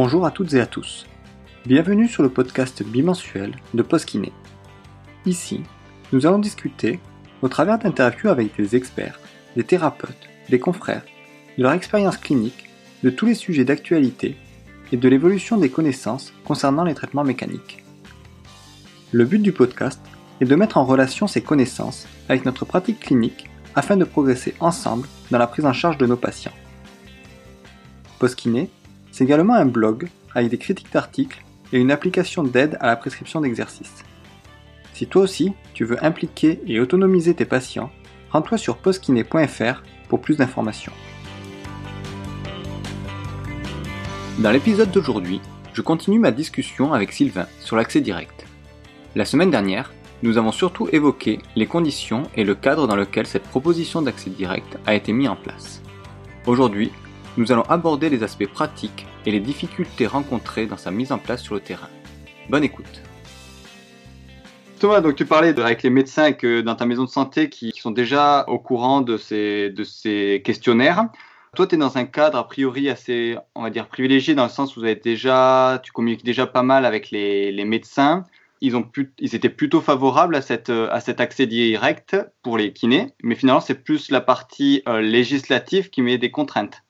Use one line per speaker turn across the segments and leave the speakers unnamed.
Bonjour à toutes et à tous. Bienvenue sur le podcast bimensuel de Postkiné. Ici, nous allons discuter, au travers d'interviews avec des experts, des thérapeutes, des confrères, de leur expérience clinique, de tous les sujets d'actualité et de l'évolution des connaissances concernant les traitements mécaniques. Le but du podcast est de mettre en relation ces connaissances avec notre pratique clinique afin de progresser ensemble dans la prise en charge de nos patients. Postkiné c'est également un blog avec des critiques d'articles et une application d'aide à la prescription d'exercices. Si toi aussi tu veux impliquer et autonomiser tes patients, rends-toi sur postkiné.fr pour plus d'informations. Dans l'épisode d'aujourd'hui, je continue ma discussion avec Sylvain sur l'accès direct. La semaine dernière, nous avons surtout évoqué les conditions et le cadre dans lequel cette proposition d'accès direct a été mise en place. Aujourd'hui, nous allons aborder les aspects pratiques et les difficultés rencontrées dans sa mise en place sur le terrain. Bonne écoute. Thomas, donc tu parlais avec les médecins que dans ta maison de santé qui, sont déjà au courant de ces, de ces questionnaires. Toi, tu es dans un cadre a priori assez, on va dire, privilégié dans le sens où vous déjà, tu communiques déjà pas mal avec les, les médecins. Ils, ont ils étaient plutôt favorables à, cette, à cet accès direct pour les kinés, mais finalement, c'est plus la partie euh, législative qui met des contraintes.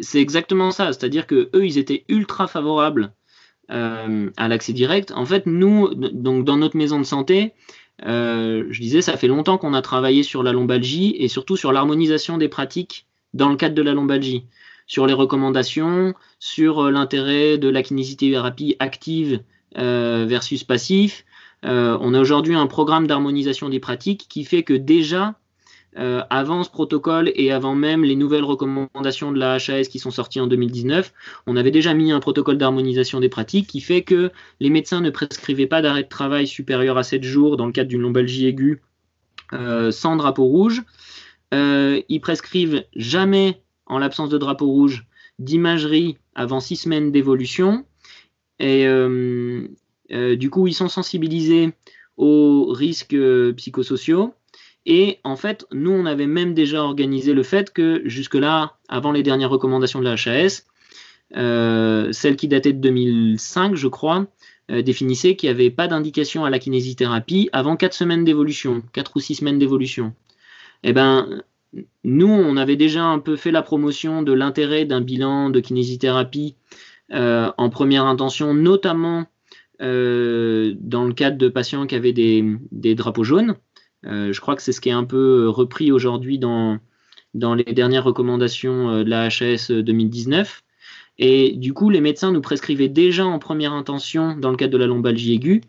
C'est exactement ça, c'est-à-dire que eux, ils étaient ultra favorables euh, à l'accès direct. En fait, nous, dans notre maison de santé, euh, je disais, ça fait longtemps qu'on a travaillé sur la lombalgie et surtout sur l'harmonisation des pratiques dans le cadre de la lombalgie, sur les recommandations, sur euh, l'intérêt de la kinésithérapie active versus passif. on a aujourd'hui un programme d'harmonisation des pratiques qui fait que déjà euh, avant ce protocole et avant même les nouvelles recommandations de la HAS qui sont sorties en 2019, on avait déjà mis un protocole d'harmonisation des pratiques qui fait que les médecins ne prescrivaient pas d'arrêt de travail supérieur à 7 jours dans le cadre d'une lombalgie aiguë euh, sans drapeau rouge. Euh, ils prescrivent jamais, en l'absence de drapeau rouge, d'imagerie avant 6 semaines d'évolution. Et du coup, ils sont sensibilisés aux risques psychosociaux. Et en fait, nous, on avait même déjà organisé le fait que jusque-là, avant les dernières recommandations de la HAS, euh, celle qui datait de 2005, je crois, euh, définissait qu'il n'y avait pas d'indication à la kinésithérapie avant 4 semaines d'évolution, 4 ou 6 semaines d'évolution. Eh bien, nous, on avait déjà un peu fait la promotion de l'intérêt d'un bilan de kinésithérapie euh, en première intention, notamment dans le cadre de patients qui avaient des drapeaux jaunes. Euh, je crois que c'est ce qui est un peu euh, repris aujourd'hui dans, les dernières recommandations euh, de la HAS 2019. Et du coup, les médecins nous prescrivaient déjà en première intention, dans le cadre de la lombalgie aiguë,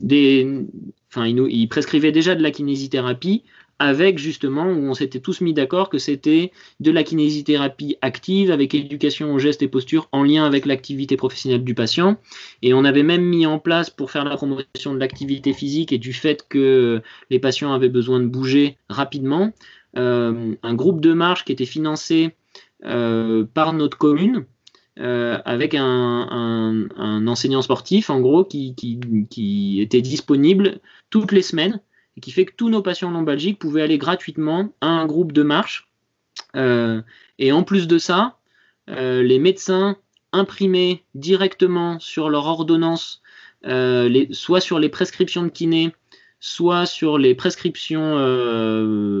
des, enfin, ils, ils, prescrivaient déjà de la kinésithérapie avec justement où on s'était tous mis d'accord que c'était de la kinésithérapie active avec éducation aux gestes et postures en lien avec l'activité professionnelle du patient. Et on avait même mis en place pour faire la promotion de l'activité physique et du fait que les patients avaient besoin de bouger rapidement, euh, un groupe de marche qui était financé euh, par notre commune. Euh, avec un, enseignant sportif en gros qui, qui était disponible toutes les semaines et qui fait que tous nos patients lombalgiques pouvaient aller gratuitement à un groupe de marche. Euh, et en plus de ça, euh, les médecins imprimaient directement sur leur ordonnance, euh, soit sur les prescriptions de kiné, soit sur les prescriptions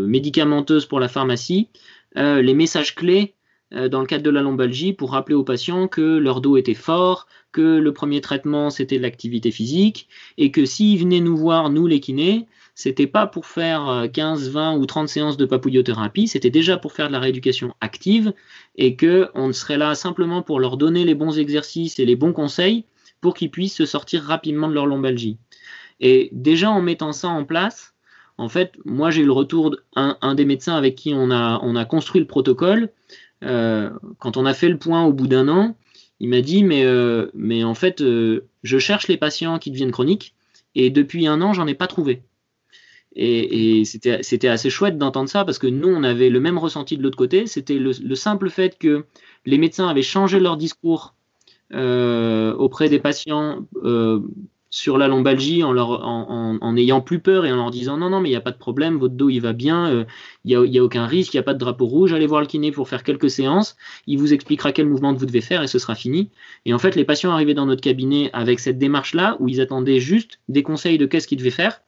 médicamenteuses pour la pharmacie, les messages clés dans le cadre de la lombalgie pour rappeler aux patients que leur dos était fort, que le premier traitement c'était l'activité physique et que s'ils venaient nous voir, nous les kinés, c'était pas pour faire 15, euh, 20 ou 30 séances de papouillothérapie, c'était déjà pour faire de la rééducation active et que on serait là simplement pour leur donner les bons exercices et les bons conseils pour qu'ils puissent se sortir rapidement de leur lombalgie. Et déjà en mettant ça en place, en fait, moi j'ai eu le retour d'un des médecins avec qui on a, on a construit le protocole. Euh, quand on a fait le point au bout d'un an, il m'a dit mais, euh, mais en fait, je cherche les patients qui deviennent chroniques et depuis un an, j'en ai pas trouvé. Et, c'était assez chouette d'entendre ça parce que nous, on avait le même ressenti de l'autre côté. C'était le, simple fait que les médecins avaient changé leur discours euh, auprès des patients, euh, sur la lombalgie en, leur, plus peur et en leur disant non, non, mais il n'y a pas de problème, votre dos il va bien, euh, il n'y a, a, aucun risque, il n'y a pas de drapeau rouge, allez voir le kiné pour faire quelques séances, il vous expliquera quel mouvement vous devez faire et ce sera fini. Et en fait, les patients arrivaient dans notre cabinet avec cette démarche-là où ils attendaient juste des conseils de qu'est-ce qu'ils devaient faire.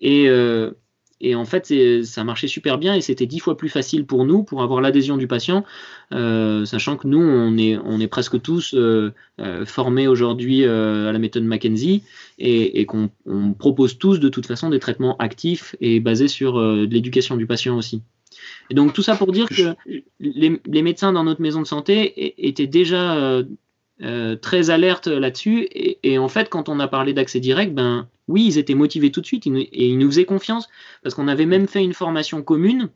Et, euh, et en fait, ça marchait super bien et c'était dix fois plus facile pour nous pour avoir l'adhésion du patient, euh, sachant que nous, on est, on est presque tous euh, formés aujourd'hui à la méthode McKenzie et, et qu'on propose tous de toute façon des traitements actifs et basés sur euh, l'éducation du patient aussi. Et donc tout ça pour dire que les, les médecins dans notre maison de santé étaient déjà euh, très alertes là-dessus. Et, et, en fait, quand on a parlé d'accès direct, ben oui, ils étaient motivés tout de suite et ils nous faisaient confiance parce qu'on avait même fait une formation commune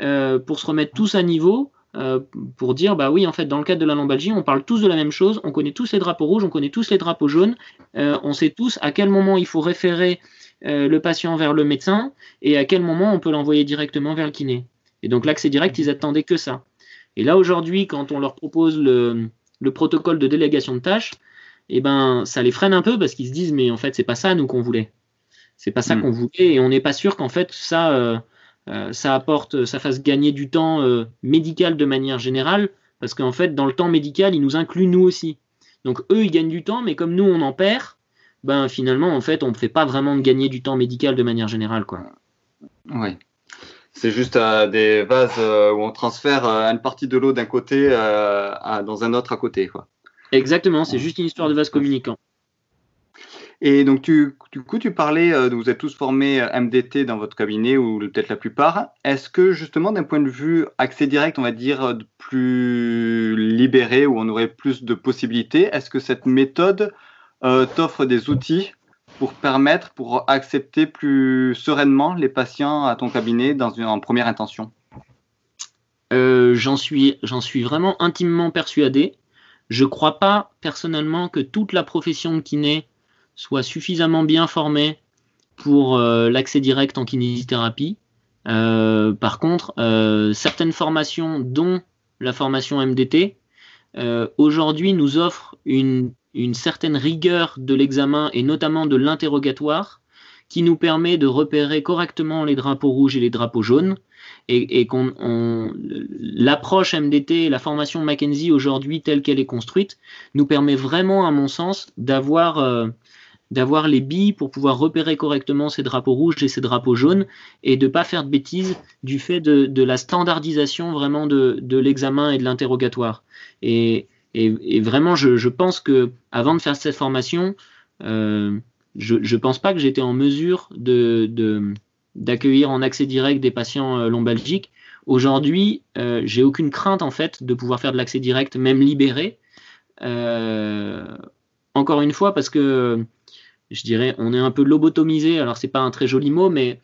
euh, pour se remettre tous à niveau. Euh, pour dire bah oui en fait dans le cadre de la lombalgie on parle tous de la même chose on connaît tous les drapeaux rouges on connaît tous les drapeaux jaunes euh, on sait tous à quel moment il faut référer euh, le patient vers le médecin et à quel moment on peut l'envoyer directement vers le kiné et donc l'accès direct ils attendaient que ça et là aujourd'hui quand on leur propose le, le protocole de délégation de tâches eh ben ça les freine un peu parce qu'ils se disent mais en fait c'est pas ça nous qu'on voulait. C'est pas ça mm. qu'on voulait et on n'est pas sûr qu'en fait ça euh, euh, ça apporte ça fasse gagner du temps euh, médical de manière générale parce qu'en fait dans le temps médical ils nous incluent nous aussi. Donc eux ils gagnent du temps mais comme nous on en perd ben finalement en fait on ne fait pas vraiment de gagner du temps médical de manière générale quoi.
Oui c'est juste euh, des vases euh, où on transfère euh, une partie de l'eau d'un côté à, dans un autre à côté quoi
Exactement, c'est juste une histoire de vase communicant.
Et donc, tu, du coup, tu parlais, vous êtes tous formés MDT dans votre cabinet, ou peut-être la plupart. Est-ce que, justement, d'un point de vue accès direct, on va dire, plus libéré, où on aurait plus de possibilités, est-ce que cette méthode t'offre des outils pour permettre, pour accepter plus sereinement les patients à ton cabinet dans une, en première intention?
Euh, J'en suis, suis vraiment intimement persuadé. Je ne crois pas personnellement que toute la profession de kiné soit suffisamment bien formée pour euh, l'accès direct en kinésithérapie. Euh, par contre, certaines formations, dont la formation MDT, aujourd'hui nous offrent une, une certaine rigueur de l'examen et notamment de l'interrogatoire qui nous permet de repérer correctement les drapeaux rouges et les drapeaux jaunes et, et qu'on l'approche MDT, la formation Mackenzie aujourd'hui telle qu'elle est construite, nous permet vraiment, à mon sens, d'avoir euh, d'avoir les billes pour pouvoir repérer correctement ces drapeaux rouges et ces drapeaux jaunes et de pas faire de bêtises du fait de, de la standardisation vraiment de, de l'examen et de l'interrogatoire. Et, et, vraiment, je, pense que avant de faire cette formation, euh, je ne pense pas que j'étais en mesure de, d'accueillir en accès direct des patients euh, lombalgiques. Aujourd'hui, euh, j'ai aucune crainte en fait de pouvoir faire de l'accès direct, même libéré. Encore une fois, parce que je dirais, on est un peu lobotomisé. Alors c'est pas un très joli mot, mais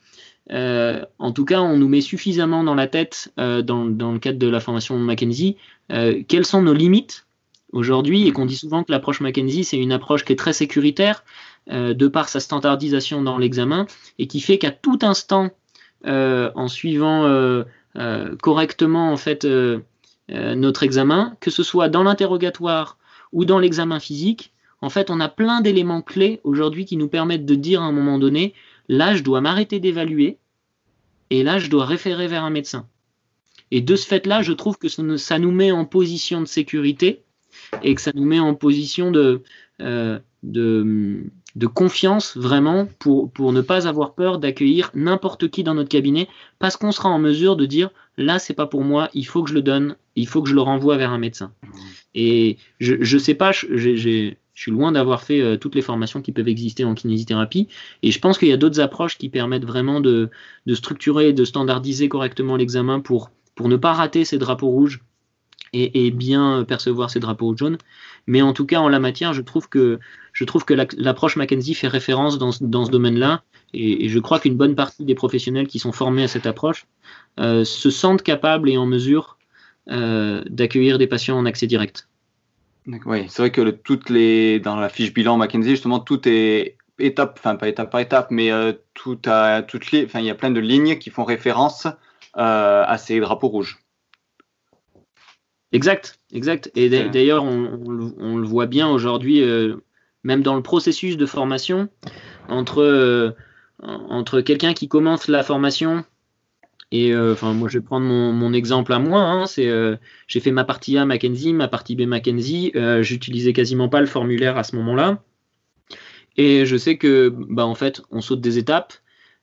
en tout cas, on nous met suffisamment dans la tête, dans, le cadre de la formation de Mackenzie, quelles sont nos limites aujourd'hui, et qu'on dit souvent que l'approche Mackenzie, c'est une approche qui est très sécuritaire, euh, de par sa standardisation dans l'examen et qui fait qu'à tout instant, euh, en suivant euh, correctement en fait notre examen, que ce soit dans l'interrogatoire ou dans l'examen physique, en fait, on a plein d'éléments clés aujourd'hui qui nous permettent de dire à un moment donné, là, je dois m'arrêter d'évaluer et là, je dois référer vers un médecin. Et de ce fait-là, je trouve que ça nous met en position de sécurité et que ça nous met en position de, euh, confiance vraiment pour, ne pas avoir peur d'accueillir n'importe qui dans notre cabinet parce qu'on sera en mesure de dire là c'est pas pour moi, il faut que je le donne, il faut que je le renvoie vers un médecin. Et je je sais pas, j'ai je suis loin d'avoir fait euh, toutes les formations qui peuvent exister en kinésithérapie et je pense qu'il y a d'autres approches qui permettent vraiment de, structurer et de standardiser correctement l'examen pour ne pas rater ces drapeaux rouges et, bien percevoir ces drapeaux jaunes. Mais en tout cas, en la matière, je trouve que, je trouve que l'approche Mackenzie fait référence dans, dans ce domaine-là. Et, je crois qu'une bonne partie des professionnels qui sont formés à cette approche euh, se sentent capables et en mesure euh, d'accueillir des patients en accès direct.
Oui, c'est vrai que toutes les, dans la fiche bilan Mackenzie, justement, tout est étape, enfin pas étape par étape, mais euh, toutes les, il y a plein de lignes qui font référence euh, à ces drapeaux rouges.
Exact, exact. Et d'ailleurs, on, on, on, le voit bien aujourd'hui. Euh, même dans le processus de formation, entre, entre quelqu'un qui commence la formation et enfin, moi, je vais prendre mon, exemple à moi. Hein, c'est, j'ai fait ma partie A Mackenzie, ma partie B Mackenzie. j'utilisais quasiment pas le formulaire à ce moment-là. Et je sais que, bah, en fait, on saute des étapes.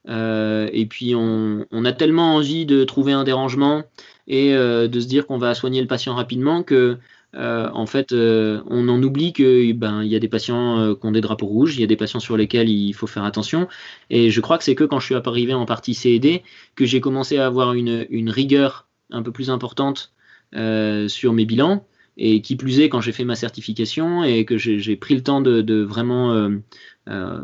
Euh, et puis on, a tellement envie de trouver un dérangement et euh, de se dire qu'on va soigner le patient rapidement que euh, en fait on en oublie que ben il y a des patients qui ont des drapeaux rouges, il y a des patients sur lesquels il faut faire attention. Et je crois que c'est que quand je suis arrivé en partie C et D que j'ai commencé à avoir une, rigueur un peu plus importante sur mes bilans. Et qui plus est, quand j'ai fait ma certification et que j'ai pris le temps de vraiment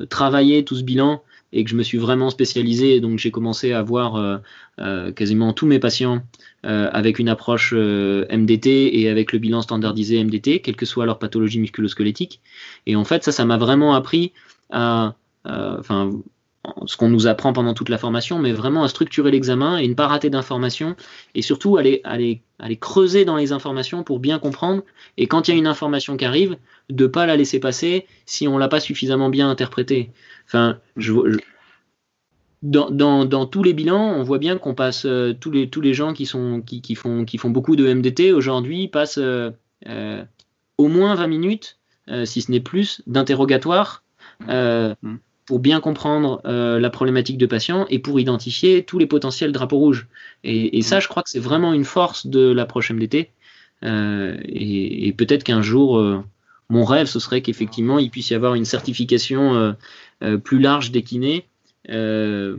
travailler tout ce bilan et que je me suis vraiment spécialisé. donc j'ai commencé à voir euh, euh, quasiment tous mes patients euh, avec une approche MDT et avec le bilan standardisé MDT, quelle que soit leur pathologie musculosquelettique. Et en fait, ça, ça m'a vraiment appris à, enfin, ce qu'on nous apprend pendant toute la formation, mais vraiment à structurer l'examen et ne pas rater d'informations et surtout aller, aller, aller creuser dans les informations pour bien comprendre. Et quand il y a une information qui arrive, de pas la laisser passer si on l'a pas suffisamment bien interprétée. Enfin, je, dans, tous les bilans, on voit bien qu'on passe euh, tous, les, tous les gens qui, sont, qui, font, qui font beaucoup de MDT aujourd'hui passent euh, euh, au moins 20 minutes, si ce n'est plus, d'interrogatoire mm. Pour bien comprendre la problématique de patient et pour identifier tous les potentiels drapeaux rouges. Et, ça, mm. je crois que c'est vraiment une force de l'approche MDT. et, et peut-être qu'un jour, mon rêve, ce serait qu'effectivement, il puisse y avoir une certification euh, plus large des kinés euh,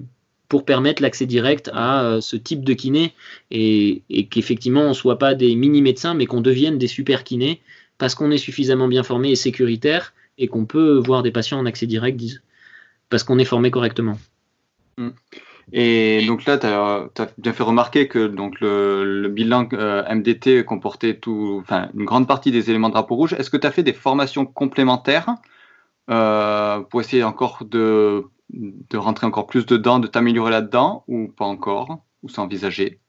pour permettre l'accès direct à euh, ce type de kiné et, qu'effectivement on ne soit pas des mini médecins mais qu'on devienne des super kinés parce qu'on est suffisamment bien formé et sécuritaire et qu'on peut voir des patients en accès direct parce qu'on est formé correctement.
Mmh. Et donc là, tu as, bien fait remarquer que donc le, bilan MDT comportait tout, enfin, une grande partie des éléments de drapeau rouge. Est-ce que tu as fait des formations complémentaires euh, pour essayer encore de, de rentrer encore plus dedans, de t'améliorer là-dedans, ou pas encore, ou c'est envisagé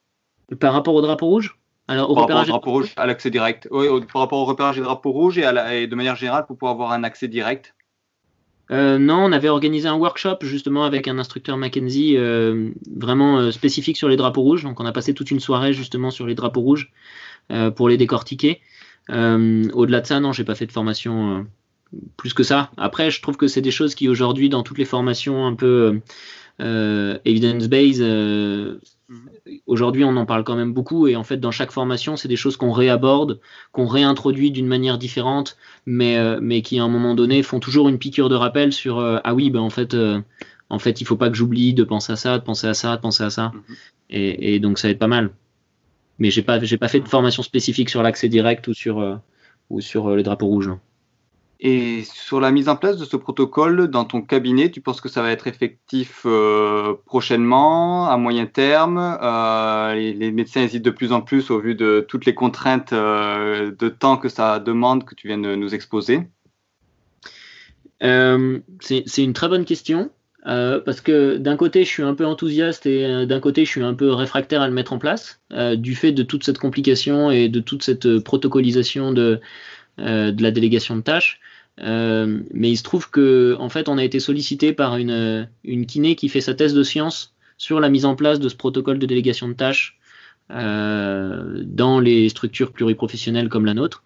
Par rapport au drapeau rouge?
Alors, au Par rapport au drapeau rouge, à l'accès direct. Oui, par rapport au repérage des drapeaux rouges et, à de manière générale pour pouvoir avoir un accès direct
euh, non, on avait organisé un workshop justement avec un instructeur Mackenzie euh, vraiment spécifique sur les drapeaux rouges. Donc on a passé toute une soirée justement sur les drapeaux rouges pour les décortiquer. Au-delà de ça, non, j'ai pas fait de formation plus que ça. Après, je trouve que c'est des choses qui aujourd'hui, dans toutes les formations un peu euh, evidence-based, euh, aujourd'hui on en parle quand même beaucoup et en fait dans chaque formation, c'est des choses qu'on réaborde, qu'on réintroduit d'une manière différente, mais, euh, mais qui à un moment donné font toujours une piqûre de rappel sur ah oui, ben en fait, en fait, il faut pas que j'oublie de penser à ça, de penser à ça, de penser à ça, mhm. et, et, donc ça va être pas mal. Mais j'ai pas, j'ai pas fait de formation spécifique sur l'accès direct ou sur, ou sur les drapeaux rouges.
Et sur la mise en place de ce protocole dans ton cabinet, tu penses que ça va être effectif euh, prochainement, à moyen terme euh, les, médecins hésitent de plus en plus au vu de toutes les contraintes euh, de temps que ça demande que tu viens de nous exposer?
C'est une très bonne question. parce que d'un côté, je suis un peu enthousiaste et d'un côté, je suis un peu réfractaire à le mettre en place, du fait de toute cette complication et de toute cette protocolisation de, de la délégation de tâches. Euh, mais il se trouve que en fait, on a été sollicité par une, une kiné qui fait sa thèse de science sur la mise en place de ce protocole de délégation de tâches euh, dans les structures pluriprofessionnelles comme la nôtre,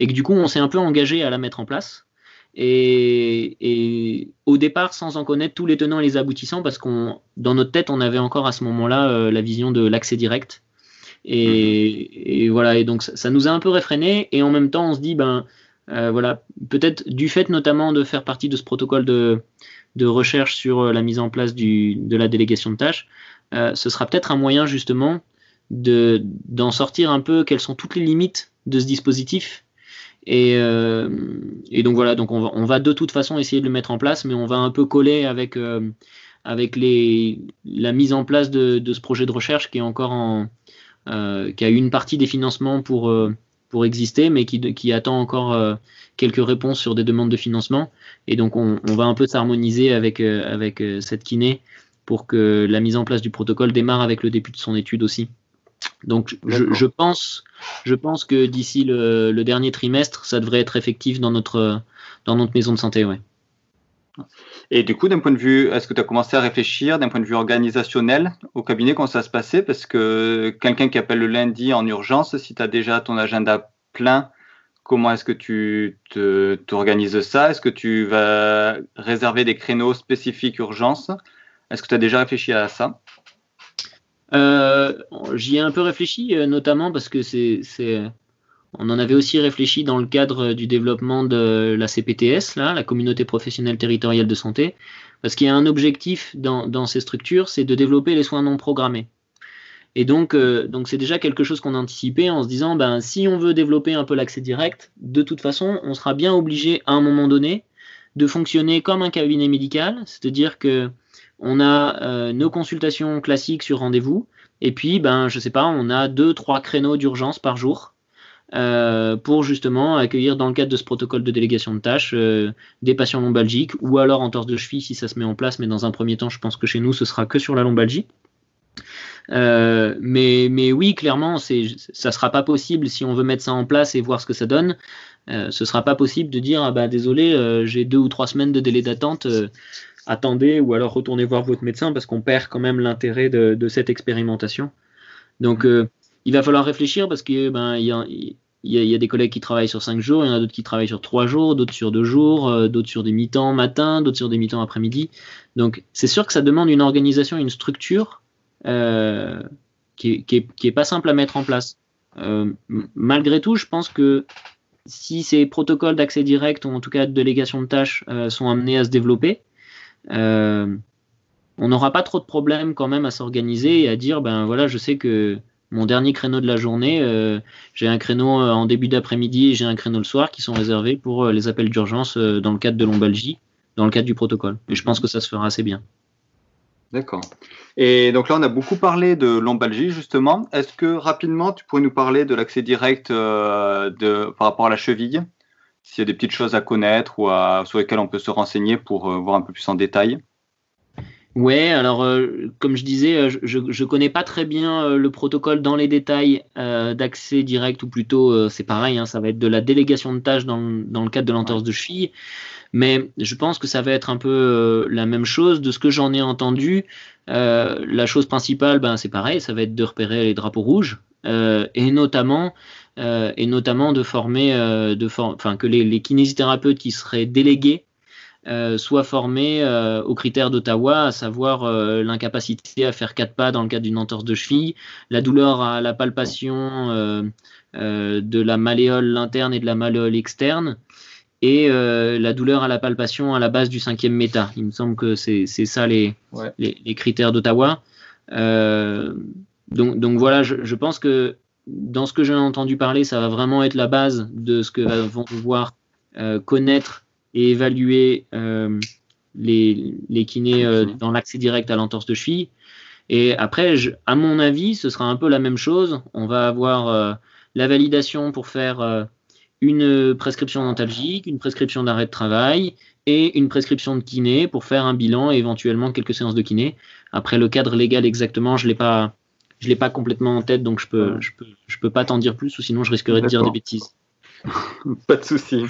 et que du coup, on s'est un peu engagé à la mettre en place. Et, et, au départ, sans en connaître tous les tenants et les aboutissants, parce qu'on, dans notre tête, on avait encore à ce moment-là euh, la vision de l'accès direct. Et, et, voilà, et donc ça, ça, nous a un peu réfréné. Et en même temps, on se dit, ben, euh, voilà, peut-être du fait notamment de faire partie de ce protocole de, recherche sur euh, la mise en place de la délégation de tâches, euh, ce sera peut-être un moyen justement d'en sortir un peu quelles sont toutes les limites de ce dispositif. Et, donc voilà, donc on va, de toute façon essayer de le mettre en place, mais on va un peu coller avec, avec les, la mise en place de, ce projet de recherche qui est encore en, qui a une partie des financements pour pour exister, mais qui, qui attend encore euh, quelques réponses sur des demandes de financement. Et donc, on, on va un peu s'harmoniser avec, euh, avec euh, cette kiné pour que la mise en place du protocole démarre avec le début de son étude aussi. Donc je, pense, je pense que d'ici le, dernier trimestre, ça devrait être effectif dans notre, dans notre maison de santé. Ouais.
Et du coup, d'un point de vue, est-ce que tu as commencé à réfléchir d'un point de vue organisationnel au cabinet, comment ça se passait? Parce que quelqu'un qui appelle le lundi en urgence, si tu as déjà ton agenda plein, comment est-ce que tu t'organises ça? Est-ce que tu vas réserver des créneaux spécifiques urgence? Est-ce que tu as déjà réfléchi à ça?
Euh, J'y ai un peu réfléchi, euh, notamment parce que c'est on en avait aussi réfléchi dans le cadre du développement de la CPTS, la communauté professionnelle territoriale de santé, parce qu'il y a un objectif dans, ces structures, c'est de développer les soins non programmés. Et donc, euh, c'est déjà quelque chose qu'on a anticipé en se disant, ben, si on veut développer un peu l'accès direct, de toute façon, on sera bien obligé à un moment donné de fonctionner comme un cabinet médical, c'est-à-dire que on a euh, nos consultations classiques sur rendez-vous, et puis, ben, je sais pas, on a deux, trois créneaux d'urgence par jour euh, pour justement accueillir dans le cadre de ce protocole de délégation de tâches euh, des patients lombalgiques ou alors en torse de cheville si ça se met en place, mais dans un premier temps, je pense que chez nous, ce sera que sur la lombalgie. Euh, mais, mais oui, clairement, c'est, ça sera pas possible si on veut mettre ça en place et voir ce que ça donne. Euh, ce sera pas possible de dire ah bah désolé, j'ai deux ou trois semaines de délai d'attente. attendez ou alors retournez voir votre médecin parce qu'on perd quand même l'intérêt de, de cette expérimentation. Donc il va falloir réfléchir parce que ben il y a, des collègues qui travaillent sur 5 jours, il y en a d'autres qui travaillent sur 3 jours, d'autres sur 2 jours, euh, d'autres sur des mi-temps matin, d'autres sur des mi-temps après-midi. Donc c'est sûr que ça demande une organisation, une structure euh, qui, n'est est, pas simple à mettre en place. Euh, malgré tout, je pense que si ces protocoles d'accès direct ou en tout cas de délégation de tâches sont amenés à se développer, on n'aura pas trop de problèmes quand même à s'organiser et à dire ben voilà, je sais que mon dernier créneau de la journée, euh, j'ai un créneau euh, en début d'après-midi et j'ai un créneau le soir qui sont réservés pour euh, les appels d'urgence dans le cadre de lombalgie, dans le cadre du protocole. Et je pense que ça se fera assez bien.
D'accord. Et donc là, on a beaucoup parlé de lombalgie, justement. Est-ce que rapidement, tu pourrais nous parler de l'accès direct de, par rapport à la cheville? S'il y a des petites choses à connaître ou sur lesquelles on peut se renseigner pour voir un peu plus en détail?
Ouais, alors euh, comme je disais, euh, je ne connais pas très bien euh, le protocole dans les détails d'accès direct, ou plutôt c'est pareil, hein, ça va être de la délégation de tâches dans, dans le cadre de l'entorse de cheville, mais je pense que ça va être un peu la même chose. De ce que j'en ai entendu, la chose principale, ben, c'est pareil, ça va être de repérer les drapeaux rouges, et notamment et notamment de former, de enfin que les, les kinésithérapeutes qui seraient délégués euh, soit formé euh, aux critères d'Ottawa, à savoir euh, l'incapacité à faire quatre pas dans le cadre d'une entorse de cheville, la douleur à la palpation de la malléole interne et de la malléole externe, et la douleur à la palpation à la base du cinquième méta. Il me semble que c'est ça les, les, critères d'Ottawa. donc, donc voilà, je, je, pense que dans ce que j'ai entendu parler, ça va vraiment être la base de ce que vont pouvoir connaître et évaluer euh, les, les, kinés euh, dans l'accès direct à l'entorse de cheville. Et après, à mon avis, ce sera un peu la même chose. On va avoir euh, la validation pour faire une prescription dentalgique, une prescription d'arrêt de travail et une prescription de kiné pour faire un bilan et éventuellement quelques séances de kiné. Après, le cadre légal exactement, je l'ai pas, je l'ai pas complètement en tête, donc je peux, je peux, je peux pas t'en dire plus, ou sinon je risquerais de dire des bêtises.
Pas de souci.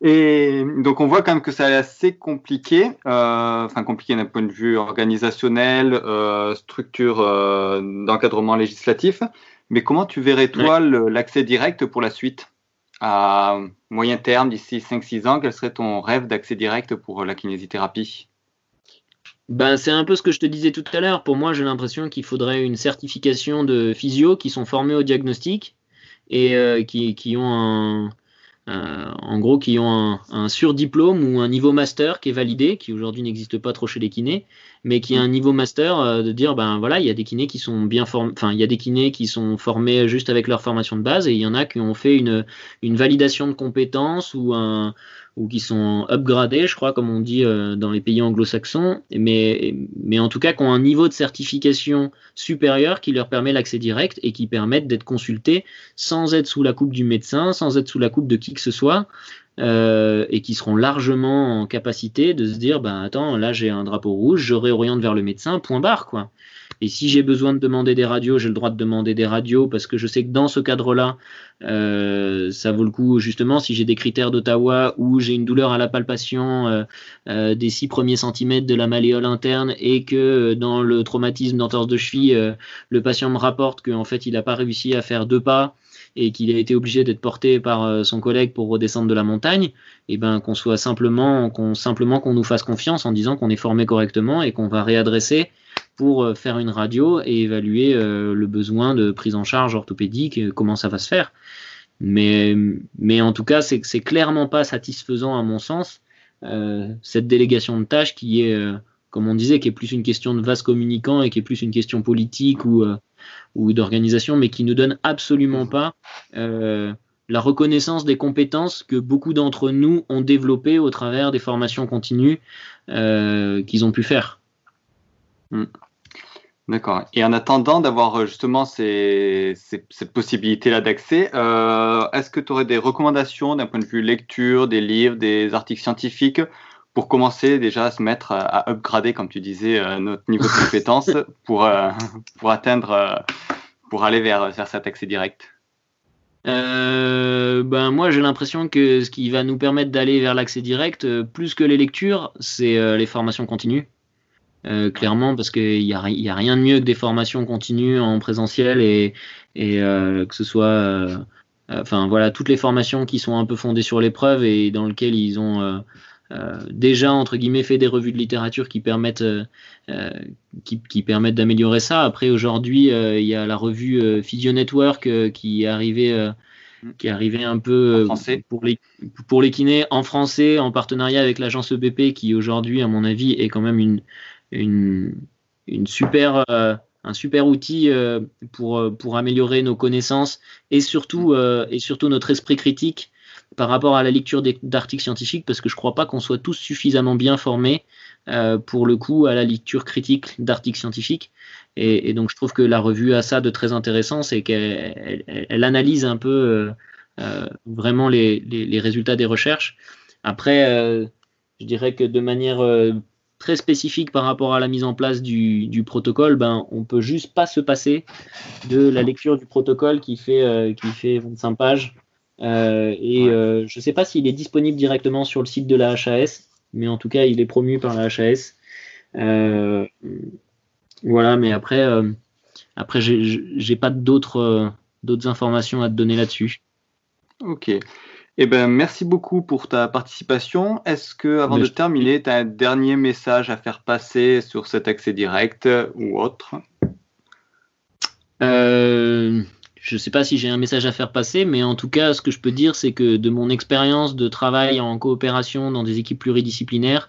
Et donc on voit quand même que c'est assez compliqué, euh, enfin compliqué d'un point de vue organisationnel, euh, structure euh, d'encadrement législatif. Mais comment tu verrais toi l'accès direct pour la suite? À moyen terme, d'ici 5-6 ans Quel serait ton rêve d'accès direct pour la kinésithérapie?
Ben, c'est un peu ce que je te disais tout à l'heure. Pour moi, j'ai l'impression qu'il faudrait une certification de physio qui sont formés au diagnostic et euh, qui, ont un surdiplôme ou un niveau master qui est validé, qui aujourd'hui n'existe pas trop chez les kinés, mais qui a un niveau master euh, de dire ben voilà, il y a des kinés qui sont bien formés, enfin il y a des kinés qui sont formés juste avec leur formation de base et il y en a qui ont fait une, une validation de compétences ou un ou qui sont upgradés, je crois, comme on dit euh, dans les pays anglo-saxons, mais, mais en tout cas qui ont un niveau de certification supérieur qui leur permet l'accès direct et qui permettent d'être consultés sans être sous la coupe du médecin, sans être sous la coupe de qui que ce soit, et qui seront largement en capacité de se dire, ben attends, là j'ai un drapeau rouge, je réoriente vers le médecin, point barre quoi. Et si j'ai besoin de demander des radios, j'ai le droit de demander des radios parce que je sais que dans ce cadre-là, euh, ça vaut le coup justement si j'ai des critères d'Ottawa ou j'ai une douleur à la palpation euh, euh, des six premiers centimètres de la malléole interne et que dans le traumatisme d'entorse de cheville, le patient me rapporte qu'en fait il n'a pas réussi à faire deux pas et qu'il a été obligé d'être porté par son collègue pour redescendre de la montagne, et eh ben qu'on soit simplement qu'on simplement qu'on nous fasse confiance en disant qu'on est formé correctement et qu'on va réadresser pour euh, faire une radio et évaluer euh, le besoin de prise en charge orthopédique, euh, comment ça va se faire. Mais, mais en tout cas, c'est c'est clairement pas satisfaisant à mon sens cette délégation de tâches qui est, comme on disait, qui est plus une question de vase communicant et qui est plus une question politique ou ou d'organisation, mais qui ne donne absolument pas la reconnaissance des compétences que beaucoup d'entre nous ont développées au travers des formations continues qu'ils ont pu faire.
Hmm. D'accord. Et en attendant d'avoir euh, justement ces, cette possibilité-là d'accès, euh, est-ce que tu aurais des recommandations d'un point de vue lecture, des livres, des articles scientifiques pour commencer déjà à se mettre à, upgrader, comme tu disais, euh, notre niveau de compétence pour, pour atteindre, pour aller vers, vers cet accès direct
ben moi j'ai l'impression que ce qui va nous permettre d'aller vers l'accès direct, plus que les lectures, c'est les formations continues. Euh, clairement, parce qu'il n'y a, a, rien de mieux que des formations continues en présentiel et, et euh, que ce soit, euh, enfin voilà, toutes les formations qui sont un peu fondées sur l'épreuve et dans lesquelles ils ont déjà entre guillemets fait des revues de littérature qui permettent, qui, qui, permettent d'améliorer ça. Après aujourd'hui, il y a la revue Physio Network qui est arrivée qui est arrivé un peu pour les, pour les kinés en français, en partenariat avec l'agence EBP, qui aujourd'hui, à mon avis, est quand même une, une, une super, euh, un super outil euh, pour, euh, pour améliorer nos connaissances et surtout, et surtout notre esprit critique par rapport à la lecture d'articles scientifiques, parce que je crois pas qu'on soit tous suffisamment bien formés pour le coup à la lecture critique d'articles scientifiques. Et, donc je trouve que la revue a ça de très intéressant, c'est qu'elle elle, analyse un peu vraiment les, les, les, résultats des recherches. Après, je dirais que de manière très spécifique par rapport à la mise en place du, protocole, ben, on peut juste pas se passer de la lecture du protocole euh, qui fait 25 pages. Euh, et euh, je ne sais pas s'il est disponible directement sur le site de la HAS, mais en tout cas, il est promu par la HAS. voilà, mais après, après j'ai pas d'autres d'autres informations à te donner là-dessus.
Ok. Eh ben, merci beaucoup pour ta participation. Est-ce que, avant de terminer, tu as un dernier message à faire passer sur cet accès direct ou autre?
Euh, Je ne sais pas si j'ai un message à faire passer, mais en tout cas, ce que je peux dire, c'est que de mon expérience de travail en coopération dans des équipes pluridisciplinaires,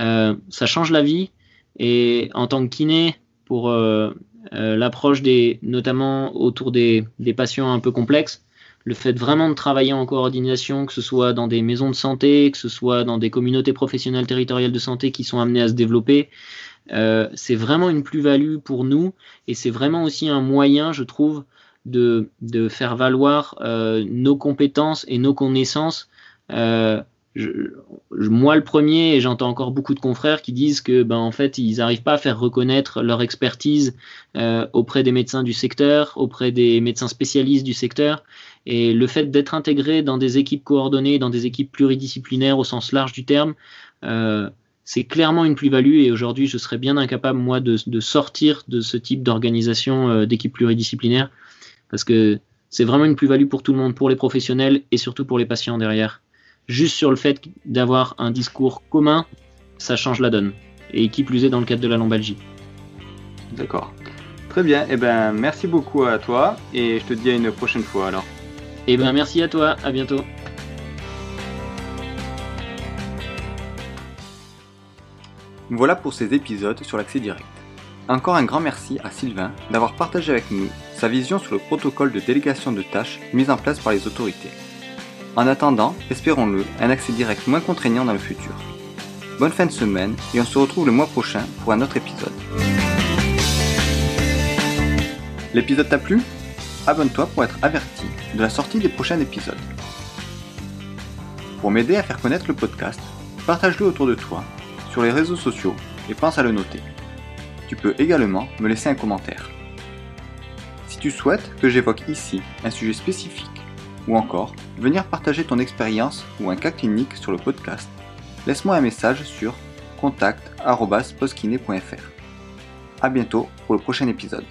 euh, ça change la vie. Et en tant que kiné, pour euh, l'approche des, notamment autour des, des patients un peu complexes, le fait vraiment de travailler en coordination, que ce soit dans des maisons de santé, que ce soit dans des communautés professionnelles territoriales de santé qui sont amenées à se développer, euh, c'est vraiment une plus-value pour nous et c'est vraiment aussi un moyen, je trouve, de, faire valoir euh, nos compétences et nos connaissances. Euh, moi le premier, et j'entends encore beaucoup de confrères qui disent que ben en fait ils n'arrivent pas à faire reconnaître leur expertise auprès des médecins du secteur, auprès des médecins spécialistes du secteur, et le fait d'être intégré dans des équipes coordonnées, dans des équipes pluridisciplinaires au sens large du terme, euh, c'est clairement une plus-value. Et aujourd'hui, je serais bien incapable, moi, de, sortir de ce type d'organisation euh, d'équipes pluridisciplinaires, parce que c'est vraiment une plus-value pour tout le monde, pour les professionnels et surtout pour les patients derrière. Juste sur le fait d'avoir un discours commun, ça change la donne. Et qui plus est dans le cadre de la lombalgie.
D'accord. Très bien. Eh ben, merci beaucoup à toi et je te dis à une prochaine fois alors.
Et eh ben merci à toi, à bientôt.
Voilà pour ces épisodes sur l'accès direct. Encore un grand merci à Sylvain d'avoir partagé avec nous sa vision sur le protocole de délégation de tâches mis en place par les autorités. En attendant, espérons-le, un accès direct moins contraignant dans le futur. Bonne fin de semaine et on se retrouve le mois prochain pour un autre épisode. L'épisode t'a plu? Abonne-toi pour être averti de la sortie des prochains épisodes. Pour m'aider à faire connaître le podcast, partage-le autour de toi, sur les réseaux sociaux et pense à le noter. Tu peux également me laisser un commentaire. Si tu souhaites que j'évoque ici un sujet spécifique ou encore venir partager ton expérience ou un cas clinique sur le podcast, laisse-moi un message sur contact.postkiné.fr. A bientôt pour le prochain épisode.